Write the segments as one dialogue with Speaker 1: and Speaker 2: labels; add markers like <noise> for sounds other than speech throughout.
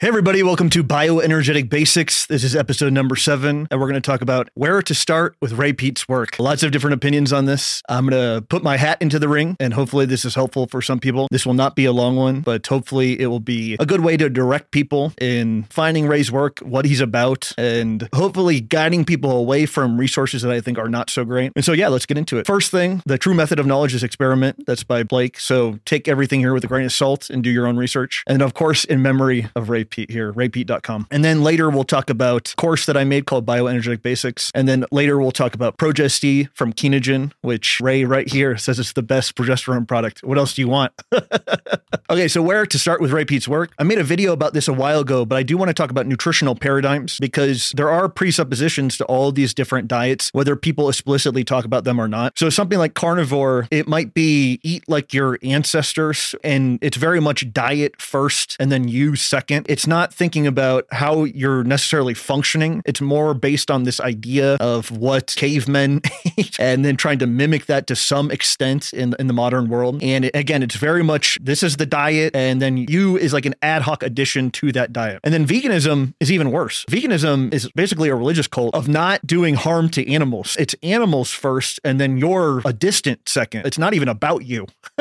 Speaker 1: Hey, everybody, welcome to Bioenergetic Basics. This is episode number seven, and we're going to talk about where to start with Ray Peat's work. Lots of different opinions on this. I'm going to put my hat into the ring, and hopefully, this is helpful for some people. This will not be a long one, but hopefully, it will be a good way to direct people in finding Ray's work, what he's about, and hopefully guiding people away from resources that I think are not so great. And so, yeah, let's get into it. First thing, the true method of knowledge is experiment. That's by Blake. So, take everything here with a grain of salt and do your own research. And of course, in memory of Ray Peat here, raypeat.com. And then later we'll talk about course that I made called Bioenergetic Basics. And then later we'll talk about Progest from Kenogen, which Ray right here says it's the best progesterone product. What else do you want? <laughs> okay, so where to start with Ray Peat's work? I made a video about this a while ago, but I do want to talk about nutritional paradigms because there are presuppositions to all these different diets, whether people explicitly talk about them or not. So something like carnivore, it might be eat like your ancestors, and it's very much diet first and then you second. Not thinking about how you're necessarily functioning. It's more based on this idea of what cavemen <laughs> ate and then trying to mimic that to some extent in, in the modern world. And it, again, it's very much this is the diet, and then you is like an ad hoc addition to that diet. And then veganism is even worse. Veganism is basically a religious cult of not doing harm to animals. It's animals first, and then you're a distant second. It's not even about you, <laughs>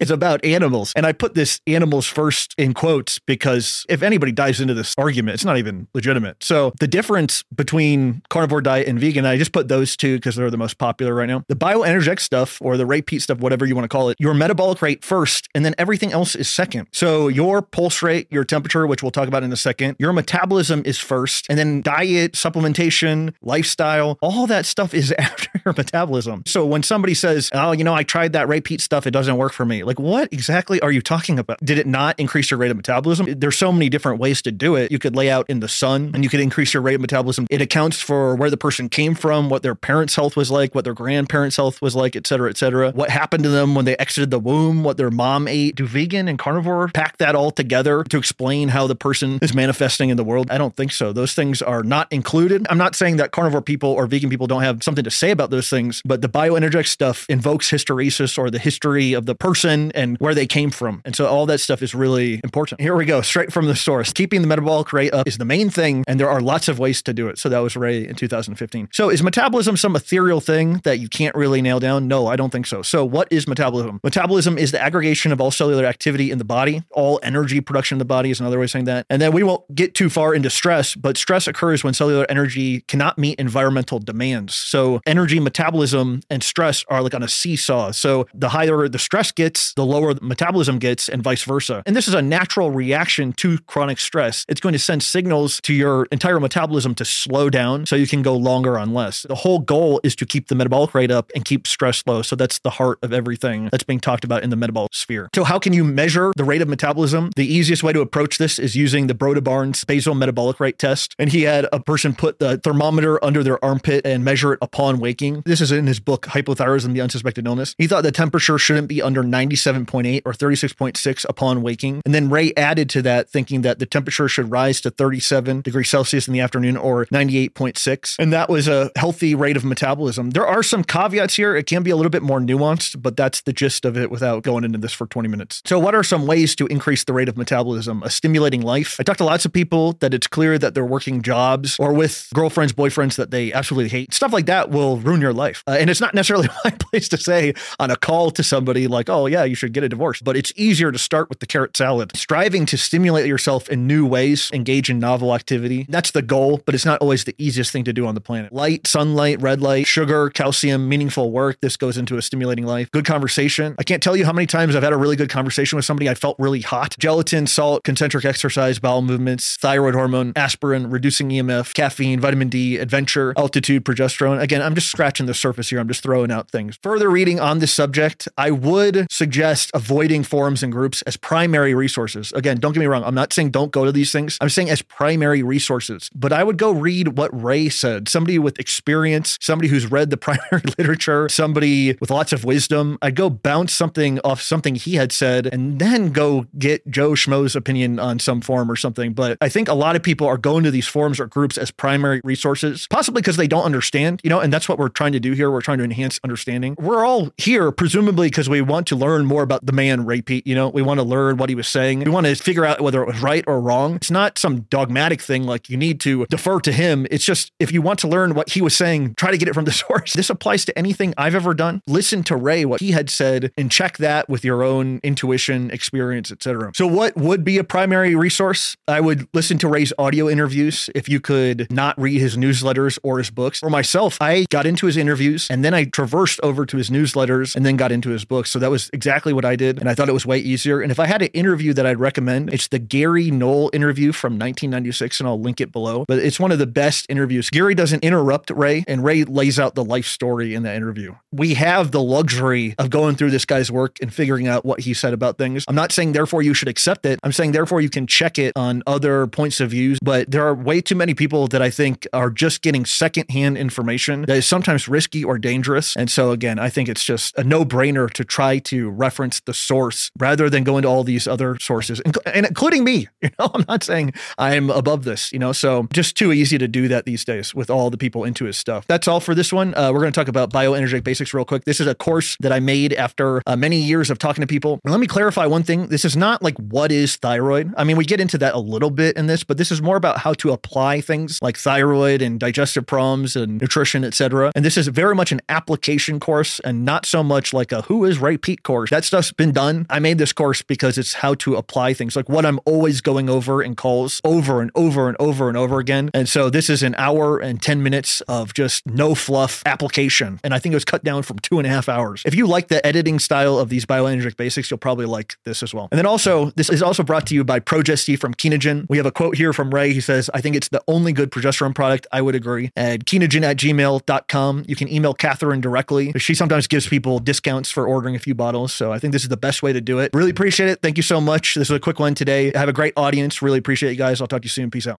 Speaker 1: it's about animals. And I put this animals first in quotes because if anybody dies into this argument. It's not even legitimate. So the difference between carnivore diet and vegan, I just put those two because they're the most popular right now. The bioenergetic stuff or the Ray Peat stuff, whatever you want to call it, your metabolic rate first, and then everything else is second. So your pulse rate, your temperature, which we'll talk about in a second, your metabolism is first, and then diet, supplementation, lifestyle, all that stuff is <laughs> after your metabolism. So when somebody says, oh, you know, I tried that Ray Peat stuff, it doesn't work for me. Like, what exactly are you talking about? Did it not increase your rate of metabolism? There's so many different ways to do it. You could lay out in the sun and you could increase your rate of metabolism. It accounts for where the person came from, what their parents' health was like, what their grandparents' health was like, et cetera, et cetera. What happened to them when they exited the womb, what their mom ate. Do vegan and carnivore pack that all together to explain how the person is manifesting in the world? I don't think so. Those things are not included. I'm not saying that carnivore people or vegan people don't have something to say about those things, but the bioenergetic stuff invokes hysteresis or the history of the person and where they came from. And so all that stuff is really important. Here we go, straight from the source. Keeping the metabolic rate up is the main thing, and there are lots of ways to do it. So that was Ray in 2015. So is metabolism some ethereal thing that you can't really nail down? No, I don't think so. So what is metabolism? Metabolism is the aggregation of all cellular activity in the body. All energy production in the body is another way of saying that. And then we won't get too far into stress, but stress occurs when cellular energy cannot meet environmental demands. So energy metabolism and stress are like on a seesaw. So the higher the stress gets, the lower the metabolism gets, and vice versa. And this is a natural reaction to chronic stress. It's going to send signals to your entire metabolism to slow down so you can go longer on less. The whole goal is to keep the metabolic rate up and keep stress low. So that's the heart of everything that's being talked about in the metabolic sphere. So how can you measure the rate of metabolism? The easiest way to approach this is using the Broda Barnes basal metabolic rate test. And he had a person put the thermometer under their armpit and measure it upon waking. This is in his book, Hypothyroidism, the Unsuspected Illness. He thought the temperature shouldn't be under 97.8 or 36.6 upon waking. And then Ray added to that, thinking that the temperature should rise to 37 degrees Celsius in the afternoon or 98.6. And that was a healthy rate of metabolism. There are some caveats here. It can be a little bit more nuanced, but that's the gist of it without going into this for 20 minutes. So, what are some ways to increase the rate of metabolism? A stimulating life. I talked to lots of people that it's clear that they're working jobs or with girlfriends, boyfriends that they absolutely hate. Stuff like that will ruin your life. Uh, and it's not necessarily <laughs> my place to say on a call to somebody like, oh, yeah, you should get a divorce. But it's easier to start with the carrot salad. Striving to stimulate yourself in new ways, engage in novel activity. That's the goal, but it's not always the easiest thing to do on the planet. Light, sunlight, red light, sugar, calcium, meaningful work. This goes into a stimulating life. Good conversation. I can't tell you how many times I've had a really good conversation with somebody I felt really hot. Gelatin, salt, concentric exercise, bowel movements, thyroid hormone, aspirin, reducing EMF, caffeine, vitamin D, adventure, altitude, progesterone. Again, I'm just scratching the surface here. I'm just throwing out things. Further reading on this subject, I would suggest avoiding forums and groups as primary resources. Again, don't get me wrong. I'm not saying don't go to these things. I'm saying as primary resources. But I would go read what Ray said. Somebody with experience, somebody who's read the <laughs> primary literature, somebody with lots of wisdom. I'd go bounce something off something he had said and then go get Joe Schmo's opinion on some forum or something. But I think a lot of people are going to these forums or groups as primary resources, possibly because they don't understand, you know, and that's what we're trying to do here. We're trying to enhance understanding. We're all here, presumably, because we want to learn more about the man, Ray Peat. You know, we want to learn what he was saying. We want to figure out whether it was right right or wrong. It's not some dogmatic thing like you need to defer to him. It's just if you want to learn what he was saying, try to get it from the <laughs> source. This applies to anything I've ever done. Listen to Ray, what he had said, and check that with your own intuition, experience, etc. So, what would be a primary resource? I would listen to Ray's audio interviews if you could not read his newsletters or his books. For myself, I got into his interviews and then I traversed over to his newsletters and then got into his books. So that was exactly what I did. And I thought it was way easier. And if I had an interview that I'd recommend, it's the Gary Null interview from 1996, and I'll link it below. But it's one of the best interviews. Gary doesn't interrupt Ray, and Ray lays out the life story in that interview. We have the luxury of going through this guy's work and figuring out what he said about things. I'm not saying therefore you should accept it. I'm saying therefore you can check it on other points of views. But there are way too many people that I think are just getting secondhand information that is sometimes risky or dangerous. And so again, I think it's just a no-brainer to try to reference the source rather than go into all these other sources, and including me. <laughs> You know, I'm not saying I'm above this. You know, so just too easy to do that these days with all the people into his stuff. That's all for this one. Uh, we're going to talk about bioenergetic basics real quick. This is a course that I made after uh, many years of talking to people. And let me clarify one thing. This is not like what is thyroid. I mean, we get into that a little bit in this, but this is more about how to apply things like thyroid and digestive problems and nutrition, etc. And this is very much an application course and not so much like a who is Ray Peat course. That stuff's been done. I made this course because it's how to apply things, like what I'm always going over in calls over and over and over and over again. And so this is an hour and 10 minutes of just no fluff application. And I think it was cut down from two and a half hours. If you like the editing style of these bioenergetic basics, you'll probably like this as well. And then also, this is also brought to you by Progest-E from Kenogen. We have a quote here from Ray. He says, I think it's the only good progesterone product. I would agree. At kenogen at gmail.com. You can email Catherine directly. She sometimes gives people discounts for ordering a few bottles. So I think this is the best way to do it. Really appreciate it. Thank you so much. This was a quick one today. Have a great audience. Really appreciate you guys. I'll talk to you soon. Peace out.